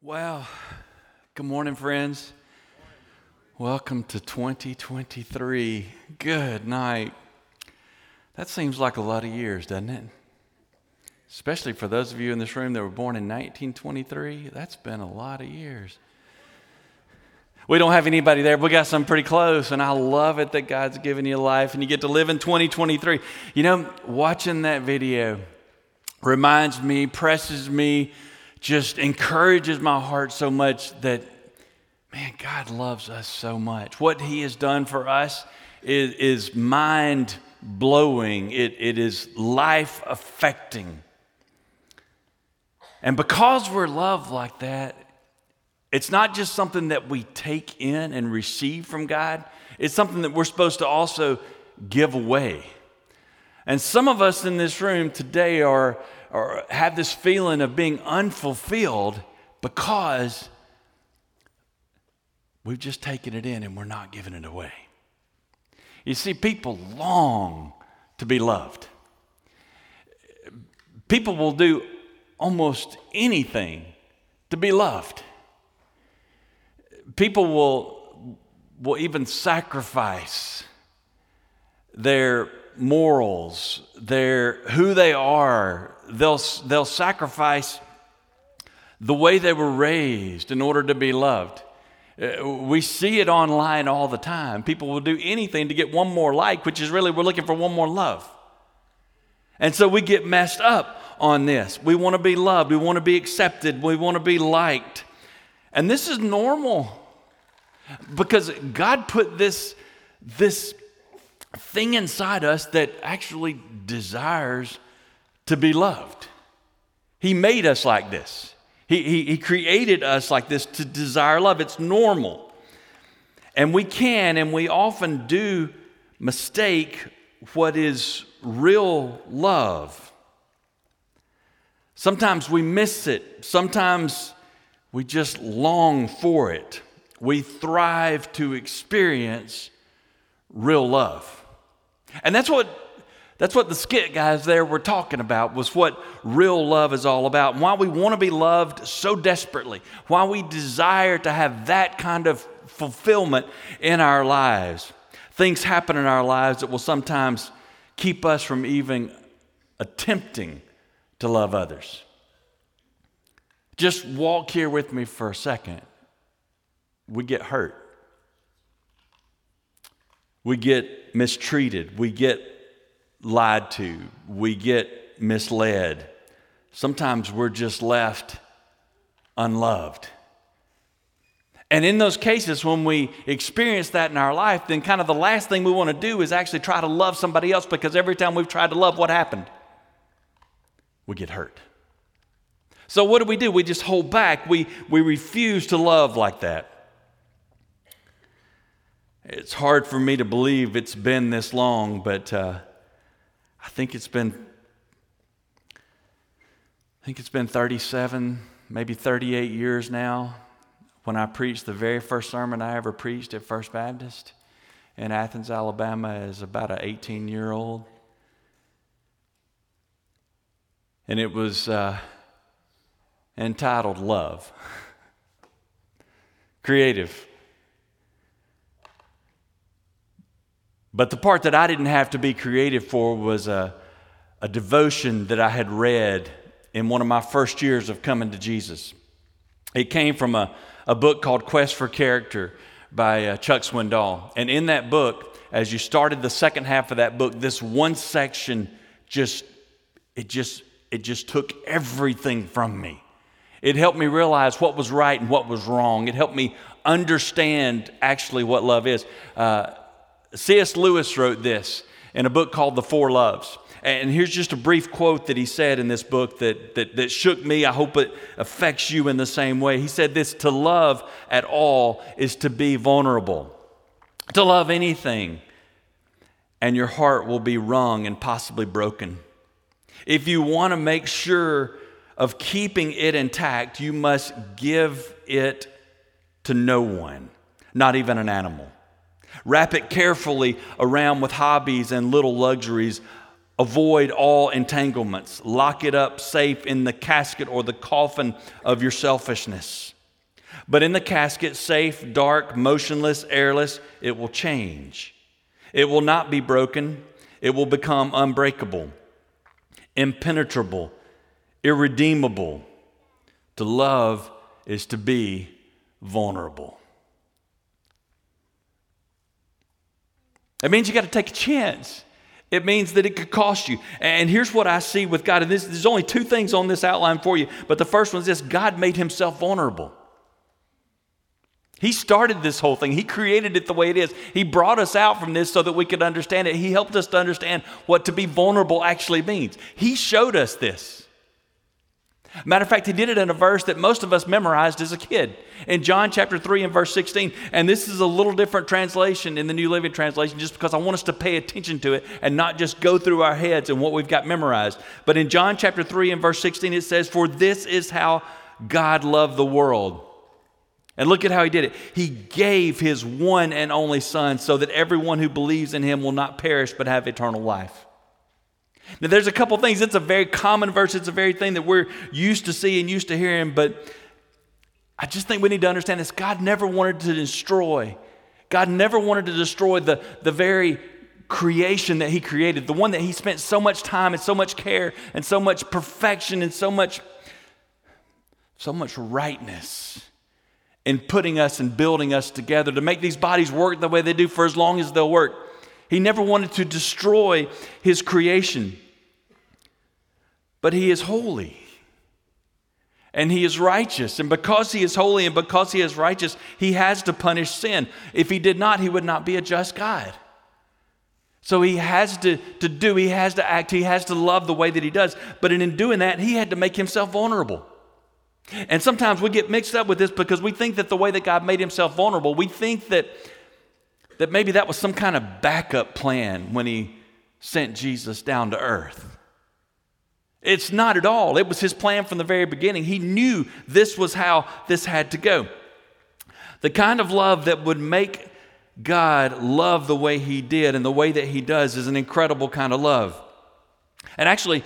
Well, good morning, friends. Welcome to 2023. Good night. That seems like a lot of years, doesn't it? Especially for those of you in this room that were born in 1923. That's been a lot of years. We don't have anybody there, but we got some pretty close, and I love it that God's given you life and you get to live in 2023. You know, watching that video reminds me, presses me just encourages my heart so much that, man, God loves us so much. What He has done for us is, is mind blowing, it, it is life affecting. And because we're loved like that, it's not just something that we take in and receive from God, it's something that we're supposed to also give away. And some of us in this room today are or have this feeling of being unfulfilled because we've just taken it in and we're not giving it away. You see, people long to be loved. People will do almost anything to be loved. People will, will even sacrifice their morals, their who they are. They'll, they'll sacrifice the way they were raised in order to be loved. Uh, we see it online all the time. People will do anything to get one more like, which is really we're looking for one more love. And so we get messed up on this. We want to be loved, we want to be accepted, we want to be liked. And this is normal because God put this, this thing inside us that actually desires to be loved. He made us like this. He, he, he, created us like this to desire love. It's normal. And we can and we often do mistake what is real love. Sometimes we miss it. Sometimes we just long for it. We thrive to experience real love. And that's what that's what the skit guys there were talking about was what real love is all about. And why we want to be loved so desperately. Why we desire to have that kind of fulfillment in our lives. Things happen in our lives that will sometimes keep us from even attempting to love others. Just walk here with me for a second. We get hurt we get mistreated, we get lied to, we get misled. Sometimes we're just left unloved. And in those cases, when we experience that in our life, then kind of the last thing we want to do is actually try to love somebody else because every time we've tried to love, what happened? We get hurt. So, what do we do? We just hold back. We, we refuse to love like that. It's hard for me to believe it's been this long, but uh, think it's been. I think it's been 37, maybe 38 years now when I preached the very first sermon I ever preached at First Baptist in Athens, Alabama, as about an 18 year old. And it was uh, entitled Love. Creative. But the part that I didn't have to be creative for was a, a devotion that I had read in one of my first years of coming to Jesus. It came from a, a book called Quest for Character by uh, Chuck Swindoll. And in that book, as you started the second half of that book, this one section just, it just, it just took everything from me. It helped me realize what was right and what was wrong. It helped me understand actually what love is. Uh, C.S. Lewis wrote this in a book called The Four Loves. And here's just a brief quote that he said in this book that, that, that, shook me. I hope it affects you in the same way. He said this To love at all is to be vulnerable, to love anything, and your heart will be wrung and possibly broken. If you want to make sure of keeping it intact, you must give it to no one, not even an animal. Wrap it carefully around with hobbies and little luxuries, avoid all entanglements. Lock it up safe in the casket or the coffin of your selfishness. But in the casket, safe, dark, motionless, airless, it will change. It will not be broken, it will become unbreakable, impenetrable, irredeemable. To love is to be vulnerable. It means you got to take a chance. It means that it could cost you. And here's what I see with God. And this, there's only two things on this outline for you. But the first one is this God made himself vulnerable. He started this whole thing. He created it the way it is. He brought us out from this so that we could understand it. He helped us to understand what to be vulnerable actually means. He showed us this. Matter of fact, he did it in a verse that most of us memorized as a kid in John chapter 3 and verse 16. And this is a little different translation in the New Living Translation just because I want us to pay attention to it and not just go through our heads and what we've got memorized. But in John chapter 3 and verse 16, it says, For this is how God loved the world. And look at how he did it. He gave his one and only Son so that everyone who believes in him will not perish but have eternal life. Now, there's a couple things. It's a very common verse. It's a very thing that we're used to seeing, used to hearing, but I just think we need to understand this. God never wanted to destroy. God never wanted to destroy the, the very creation that He created, the one that He spent so much time and so much care and so much perfection and so much, so much rightness in putting us and building us together to make these bodies work the way they do for as long as they'll work. He never wanted to destroy his creation. But he is holy. And he is righteous. And because he is holy and because he is righteous, he has to punish sin. If he did not, he would not be a just God. So he has to, to do, he has to act, he has to love the way that he does. But in doing that, he had to make himself vulnerable. And sometimes we get mixed up with this because we think that the way that God made himself vulnerable, we think that that maybe that was some kind of backup plan when he sent Jesus down to earth. It's not at all. It was his plan from the very beginning. He knew this was how this had to go. The kind of love that would make God love the way he did and the way that he does is an incredible kind of love. And actually,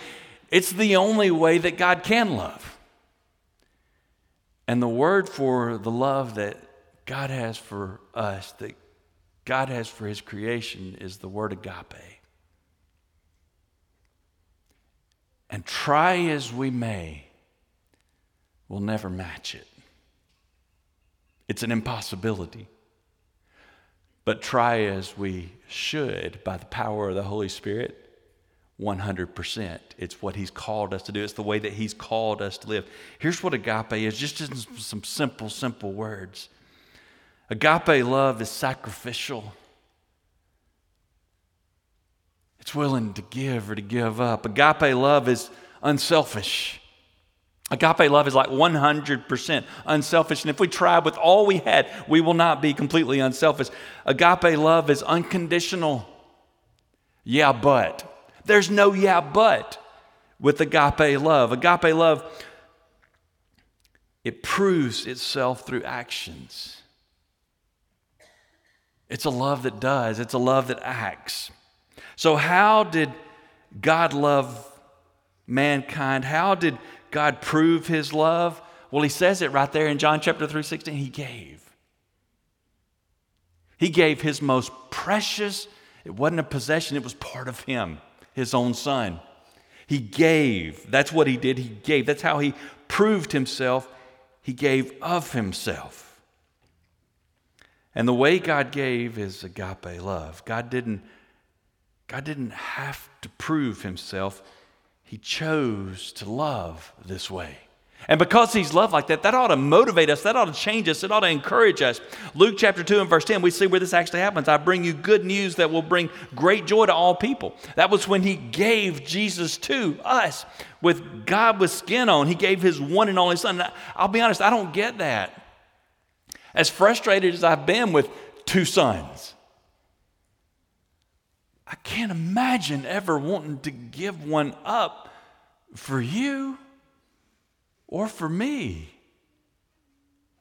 it's the only way that God can love. And the word for the love that God has for us, that God has for his creation is the word agape. And try as we may, we'll never match it. It's an impossibility. But try as we should by the power of the Holy Spirit, 100%. It's what He's called us to do, it's the way that He's called us to live. Here's what agape is just in some simple, simple words Agape love is sacrificial. It's willing to give or to give up. Agape love is unselfish. Agape love is like 100% unselfish. And if we try with all we had, we will not be completely unselfish. Agape love is unconditional. Yeah, but. There's no yeah, but with agape love. Agape love, it proves itself through actions. It's a love that does, it's a love that acts. So, how did God love mankind? How did God prove his love? Well, he says it right there in John chapter 3 16. He gave. He gave his most precious, it wasn't a possession, it was part of him, his own son. He gave. That's what he did. He gave. That's how he proved himself. He gave of himself. And the way God gave is agape love. God didn't, God didn't have to prove himself, He chose to love this way. And because He's loved like that, that ought to motivate us, that ought to change us, it ought to encourage us. Luke chapter 2 and verse 10, we see where this actually happens. I bring you good news that will bring great joy to all people. That was when He gave Jesus to us with God with skin on. He gave His one and only Son. I'll be honest, I don't get that. As frustrated as I've been with two sons, I can't imagine ever wanting to give one up for you or for me.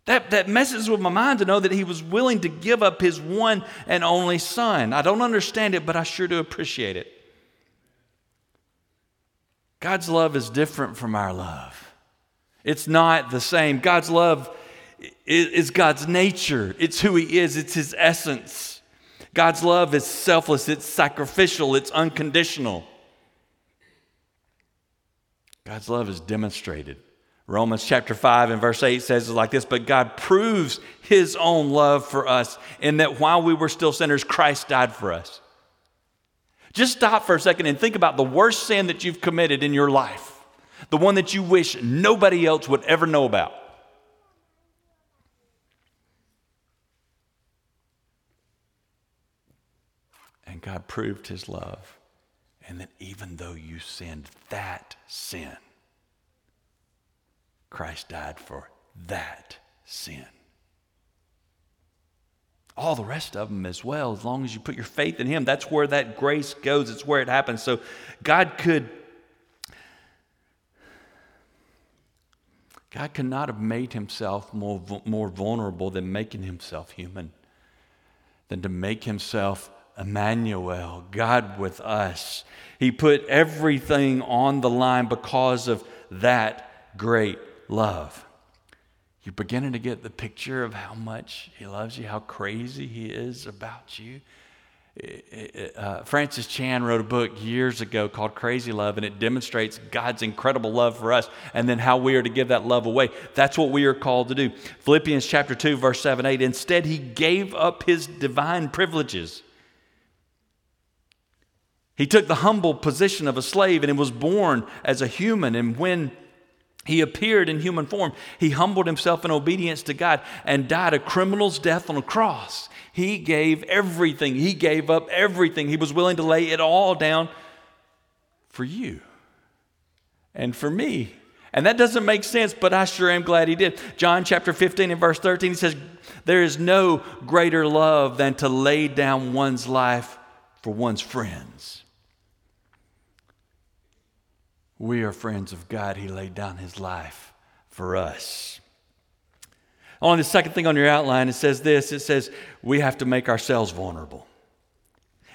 That, that messes with my mind to know that he was willing to give up his one and only son. I don't understand it, but I sure do appreciate it. God's love is different from our love. It's not the same. God's love is God's nature, it's who He is, it's His essence. God's love is selfless, it's sacrificial, it's unconditional. God's love is demonstrated. Romans chapter 5 and verse 8 says it like this But God proves his own love for us in that while we were still sinners, Christ died for us. Just stop for a second and think about the worst sin that you've committed in your life, the one that you wish nobody else would ever know about. God proved his love. And that even though you sinned that sin, Christ died for that sin. All the rest of them as well, as long as you put your faith in Him, that's where that grace goes, it's where it happens. So God could. God could not have made himself more, more vulnerable than making himself human, than to make himself Emmanuel, God with us. He put everything on the line because of that great love. You're beginning to get the picture of how much He loves you, how crazy He is about you. Uh, Francis Chan wrote a book years ago called Crazy Love, and it demonstrates God's incredible love for us and then how we are to give that love away. That's what we are called to do. Philippians chapter 2, verse 7 8. Instead, he gave up his divine privileges. He took the humble position of a slave and he was born as a human. And when he appeared in human form. He humbled himself in obedience to God and died a criminal's death on a cross. He gave everything. He gave up everything. He was willing to lay it all down for you and for me. And that doesn't make sense, but I sure am glad he did. John chapter 15 and verse 13, he says, There is no greater love than to lay down one's life for one's friends. We are friends of God. He laid down his life for us. On the second thing on your outline, it says this it says, we have to make ourselves vulnerable.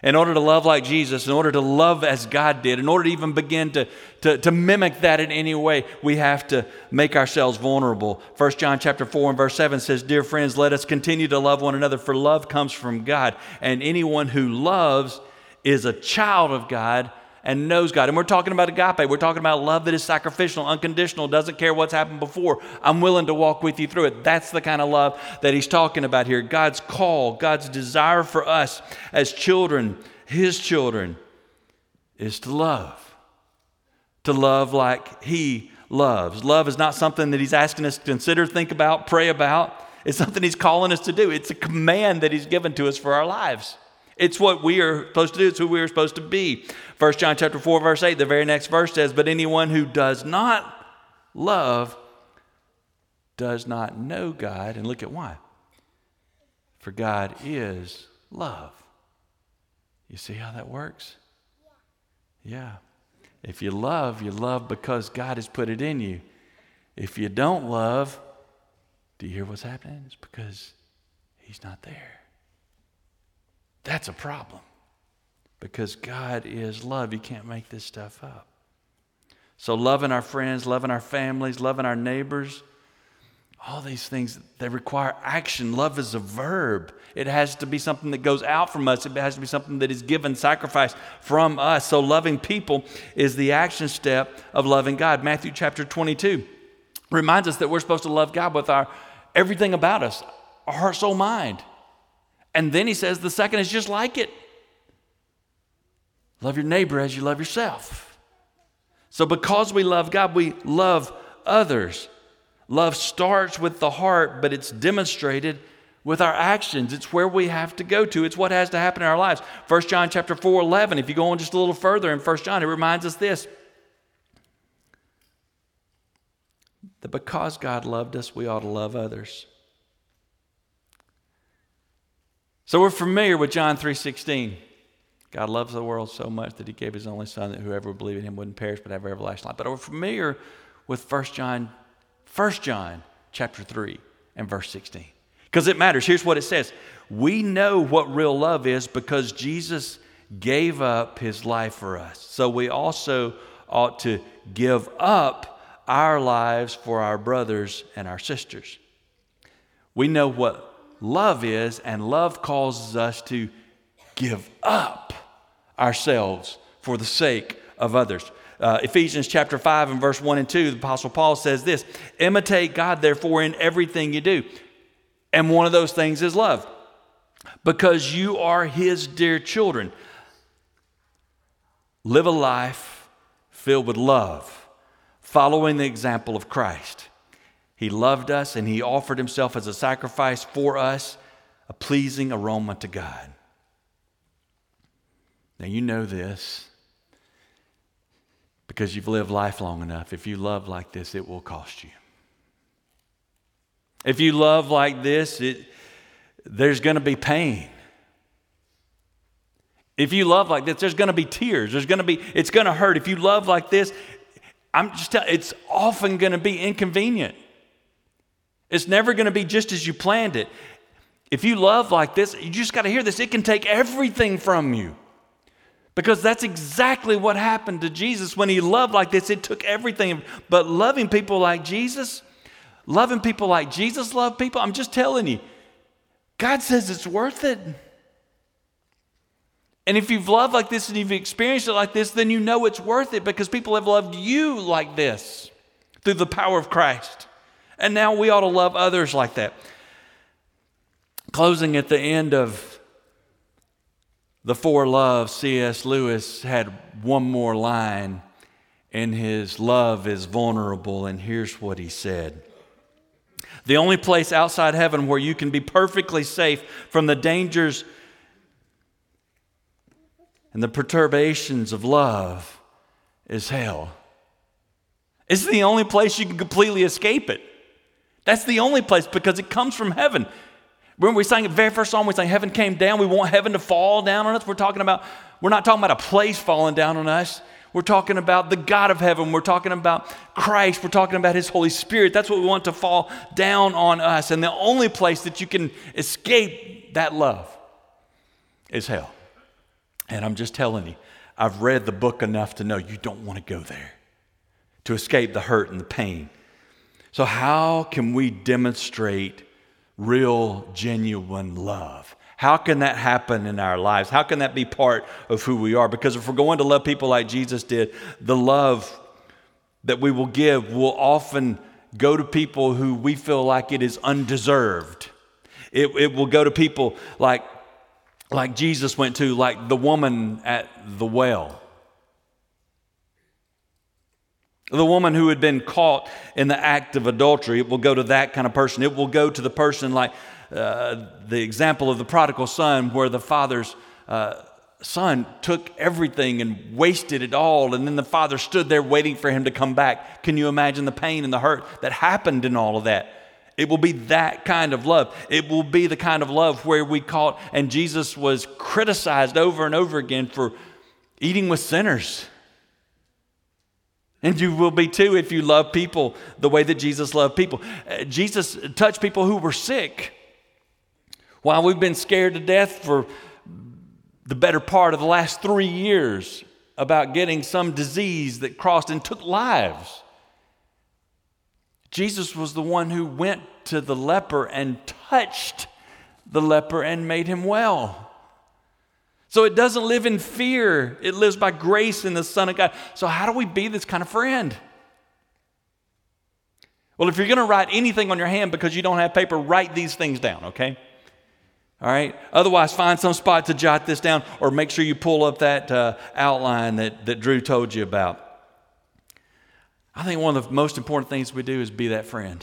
In order to love like Jesus, in order to love as God did, in order to even begin to, to, to mimic that in any way, we have to make ourselves vulnerable. 1 John chapter 4 and verse 7 says, Dear friends, let us continue to love one another, for love comes from God. And anyone who loves is a child of God and knows God. And we're talking about agape. We're talking about love that is sacrificial, unconditional, doesn't care what's happened before. I'm willing to walk with you through it. That's the kind of love that he's talking about here. God's call, God's desire for us as children, his children, is to love. To love like he loves. Love is not something that he's asking us to consider, think about, pray about. It's something he's calling us to do. It's a command that he's given to us for our lives. It's what we are supposed to do. It's who we are supposed to be. 1 John chapter 4, verse 8, the very next verse says, But anyone who does not love does not know God. And look at why. For God is love. You see how that works? Yeah. If you love, you love because God has put it in you. If you don't love, do you hear what's happening? It's because He's not there. That's a problem because God is love. You can't make this stuff up. So, loving our friends, loving our families, loving our neighbors, all these things, they require action. Love is a verb. It has to be something that goes out from us, it has to be something that is given, sacrifice from us. So, loving people is the action step of loving God. Matthew chapter 22 reminds us that we're supposed to love God with our everything about us, our heart, soul, mind. And then he says the second is just like it love your neighbor as you love yourself. So, because we love God, we love others. Love starts with the heart, but it's demonstrated with our actions. It's where we have to go to. It's what has to happen in our lives. 1 John chapter 4, 11, if you go on just a little further in 1 John, it reminds us this. That because God loved us, we ought to love others. So we're familiar with John 3:16. God loves the world so much that he gave his only son that whoever would believe in him wouldn't perish but have everlasting life. But we're familiar with 1 John 1 John chapter 3 and verse 16. Because it matters. Here's what it says. We know what real love is because Jesus gave up his life for us. So we also ought to give up our lives for our brothers and our sisters. We know what love is, and love causes us to give up ourselves for the sake of others. Uh, Ephesians chapter 5 and verse 1 and 2, the Apostle Paul says this Imitate God, therefore, in everything you do. And one of those things is love, because you are his dear children. Live a life filled with love, following the example of Christ. He loved us and he offered himself as a sacrifice for us, a pleasing aroma to God. Now, you know this because you've lived life long enough. If you love like this, it will cost you. If you love like this, it, there's going to be pain. If you love like this, there's going to be tears. There's going to be, it's going to hurt. If you love like this, I'm just telling, it's often going to be inconvenient. It's never going to be just as you planned it. If you love like this, you just got to hear this. It can take everything from you. Because that's exactly what happened to Jesus when he loved like this. It took everything. But loving people like Jesus, loving people like Jesus loved people, I'm just telling you, God says it's worth it. And if you've loved like this and you've experienced it like this, then you know it's worth it because people have loved you like this through the power of Christ. And now we ought to love others like that. Closing at the end of the Four Loves, C.S. Lewis had one more line, in his love is vulnerable, and here's what he said. The only place outside heaven where you can be perfectly safe from the dangers and the perturbations of love is hell. It's the only place you can completely escape it. That's the only place because it comes from heaven. Remember, we sang the very first song, we sang Heaven Came Down. We want heaven to fall down on us. We're talking about, we're not talking about a place falling down on us. We're talking about the God of heaven. We're talking about Christ. We're talking about His Holy Spirit. That's what we want to fall down on us. And the only place that you can escape that love is hell. And I'm just telling you, I've read the book enough to know you don't want to go there to escape the hurt and the pain. So, how can we demonstrate real, genuine love. How can that happen in our lives? How can that be part of who we are? Because if we're going to love people like Jesus did, the love that we will give will often go to people who we feel like it is undeserved. It, it will go to people like, like Jesus went to, like the woman at the well. The woman who had been caught in the act of adultery, it will go to that kind of person. It will go to the person like uh, the example of the prodigal son, where the father's uh, son took everything and wasted it all, and then the father stood there waiting for him to come back. Can you imagine the pain and the hurt that happened in all of that? It will be that kind of love. It will be the kind of love where we caught, and Jesus was criticized over and over again for eating with sinners. And you will be too if you love people the way that Jesus loved people. Uh, Jesus touched people who were sick. While we've been scared to death for the better part of the last three years about getting some disease that crossed and took lives, Jesus was the one who went to the leper and touched the leper and made him well. So it doesn't live in fear, it lives by grace in the Son of God. So, how do we be this kind of friend? Well, if you're going to write anything on your hand because you don't have paper, write these things down, okay? All right? Otherwise, find some spot to jot this down or make sure you pull up that uh, outline that, that Drew told you about. I think one of the most important things we do is be that friend.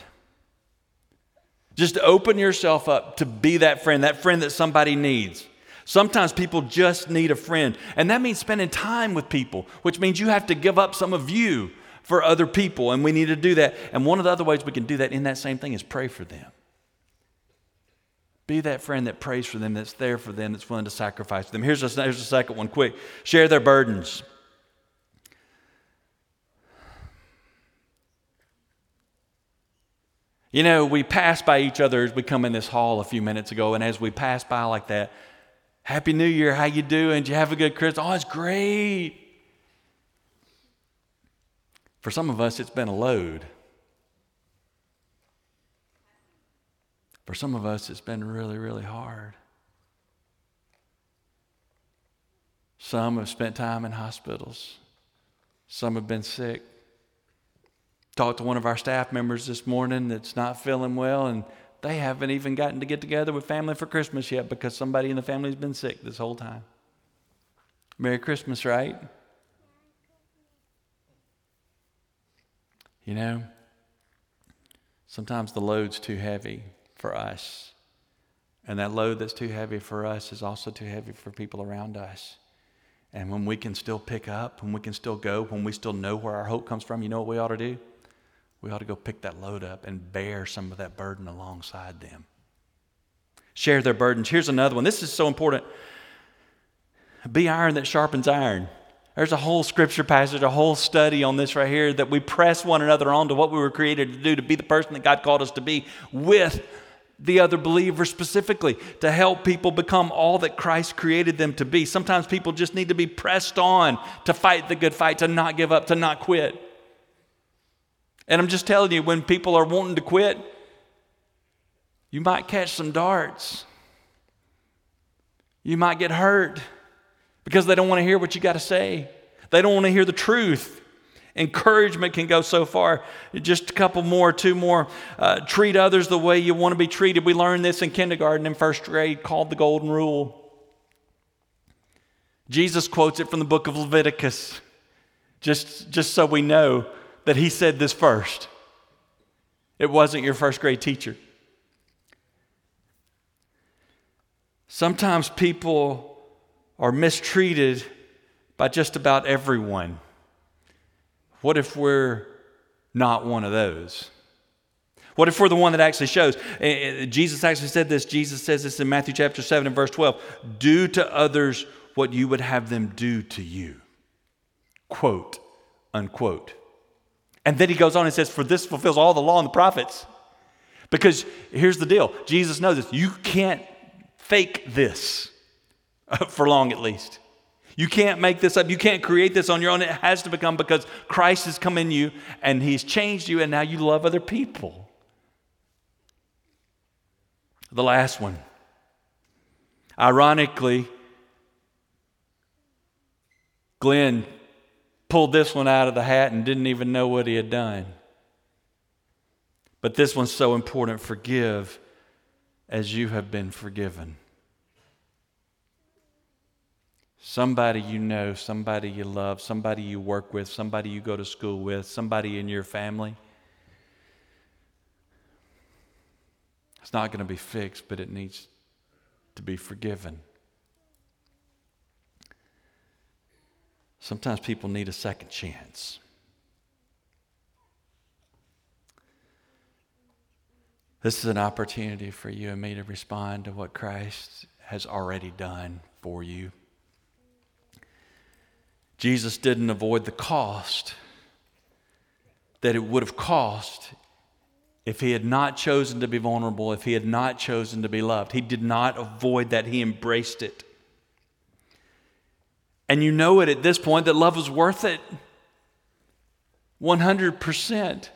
Just open yourself up to be that friend, that friend that somebody needs. Sometimes people just need a friend, and that means spending time with people, which means you have to give up some of you for other people, and we need to do that. And one of the other ways we can do that in that same thing is pray for them. Be that friend that prays for them, that's there for them, that's willing to sacrifice for them. Here's a, here's a second one quick share their burdens. You know, we pass by each other as we come in this hall a few minutes ago, and as we pass by like that, Happy New Year. How you doing? Did you have a good Christmas? Oh, it's great. For some of us, it's been a load. For some of us, it's been really, really hard. Some have spent time in hospitals. Some have been sick. Talked to one of our staff members this morning that's not feeling well, and they haven't even gotten to get together with family for Christmas yet because somebody in the family's been sick this whole time. Merry Christmas, right? You know, sometimes the load's too heavy for us. And that load that's too heavy for us is also too heavy for people around us. And when we can still pick up, when we can still go, when we still know where our hope comes from, you know what we ought to do? We ought to go pick that load up and bear some of that burden alongside them. Share their burdens. Here's another one. This is so important. Be iron that sharpens iron. There's a whole scripture passage, a whole study on this right here that we press one another on to what we were created to do, to be the person that God called us to be with the other believers specifically, to help people become all that Christ created them to be. Sometimes people just need to be pressed on to fight the good fight, to not give up, to not quit. And I'm just telling you, when people are wanting to quit, you might catch some darts. You might get hurt because they don't want to hear what you got to say. They don't want to hear the truth. Encouragement can go so far. Just a couple more, two more. Uh, treat others the way you want to be treated. We learned this in kindergarten in first grade called the Golden Rule. Jesus quotes it from the book of Leviticus, just, just so we know that he said this first. It wasn't your first grade teacher. Sometimes people are mistreated by just about everyone. What if we're not one of those? What if we're the one that actually shows? Eh, eh, Jesus actually said this. Jesus says this in Matthew chapter 7 and verse 12 Do to others what you would have them do to you. Quote, unquote. And then he goes on and says, For this fulfills all the law and the prophets. Because here's the deal Jesus knows this. You can't fake this. for long at least. You can't make this up. You can't create this on your own. It has to become because Christ has come in you and He's changed you, and now you love other people. The last one. Ironically, Glenn pulled this one out of the hat and didn't even know what he had done. But this one's so important forgive as you have been forgiven. Somebody you know, somebody you love, somebody you work with, somebody you go to school with, somebody in your family. It's not going to be fixed, but it needs to be forgiven. Sometimes people need a second chance. This is an opportunity for you and me to respond to what Christ has already done for you. Jesus didn't avoid the cost that it would have cost if he had not chosen to be vulnerable, if he had not chosen to be loved. He did not avoid that, he embraced it. And you know it at this point that love was worth it 100%.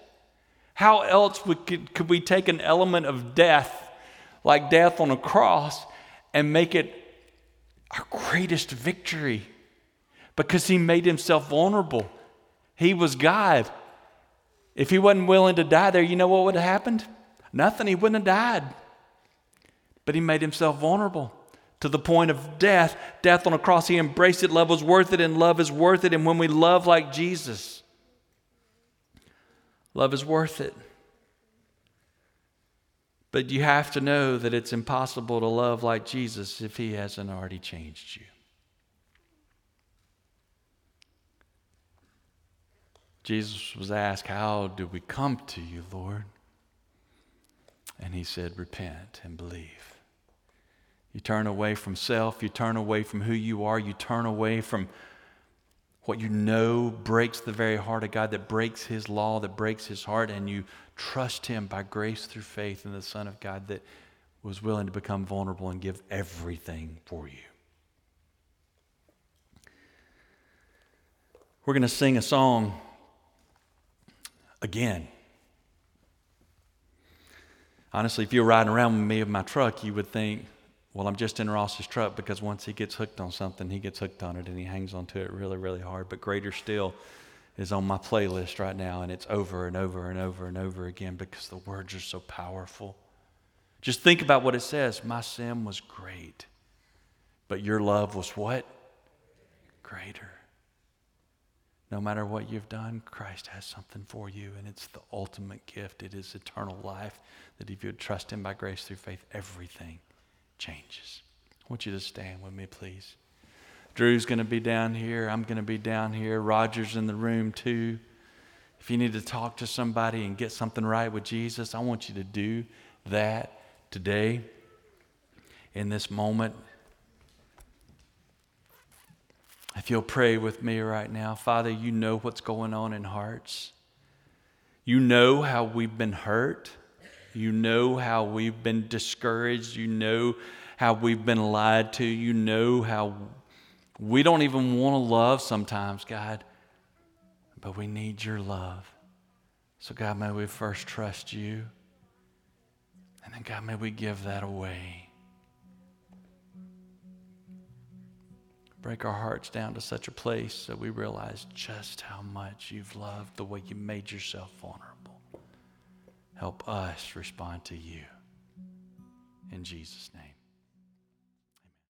How else could, could we take an element of death, like death on a cross, and make it our greatest victory? because he made himself vulnerable. He was God. If he wasn't willing to die there, you know what would have happened? Nothing. He wouldn't have died. But he made himself vulnerable to the point of death. Death on a cross. He embraced it. Love was worth it, and love is worth it. And when we love like Jesus, love is worth it. But you have to know that it's impossible to love like Jesus if he hasn't already changed you. Jesus was asked, How do we come to you, Lord? And he said, Repent and believe. You turn away from self, you turn away from who you are, you turn away from what you know breaks the very heart of God, that breaks his law, that breaks his heart, and you trust him by grace through faith in the Son of God that was willing to become vulnerable and give everything for you. We're going to sing a song again. Honestly, if you're riding around with me in my truck, you would think, well, I'm just in Ross's truck because once he gets hooked on something, he gets hooked on it and he hangs on to it really, really hard. But greater still is on my playlist right now, and it's over and over and over and over again because the words are so powerful. Just think about what it says. My sin was great, but your love was what? Greater. No matter what you've done, Christ has something for you, and it's the ultimate gift. It is eternal life that if you trust Him by grace through faith, everything changes. I want you to stand with me, please. Drew's going to be down here. I'm going to be down here. Roger's in the room too. If you need to talk to somebody and get something right with Jesus, I want you to do that today in this moment. If you'll pray with me right now, Father, you know what's going on in hearts. You know how we've been hurt. You know how we've been discouraged. You know how we've been lied to. You know how we don't even want to love sometimes, God, but we need your love. So, God, may we first trust you. And then, God, may we give that away. Break our hearts down to such a place that we realize just how much you've loved the way you made yourself vulnerable. Help us respond to you. In Jesus' name.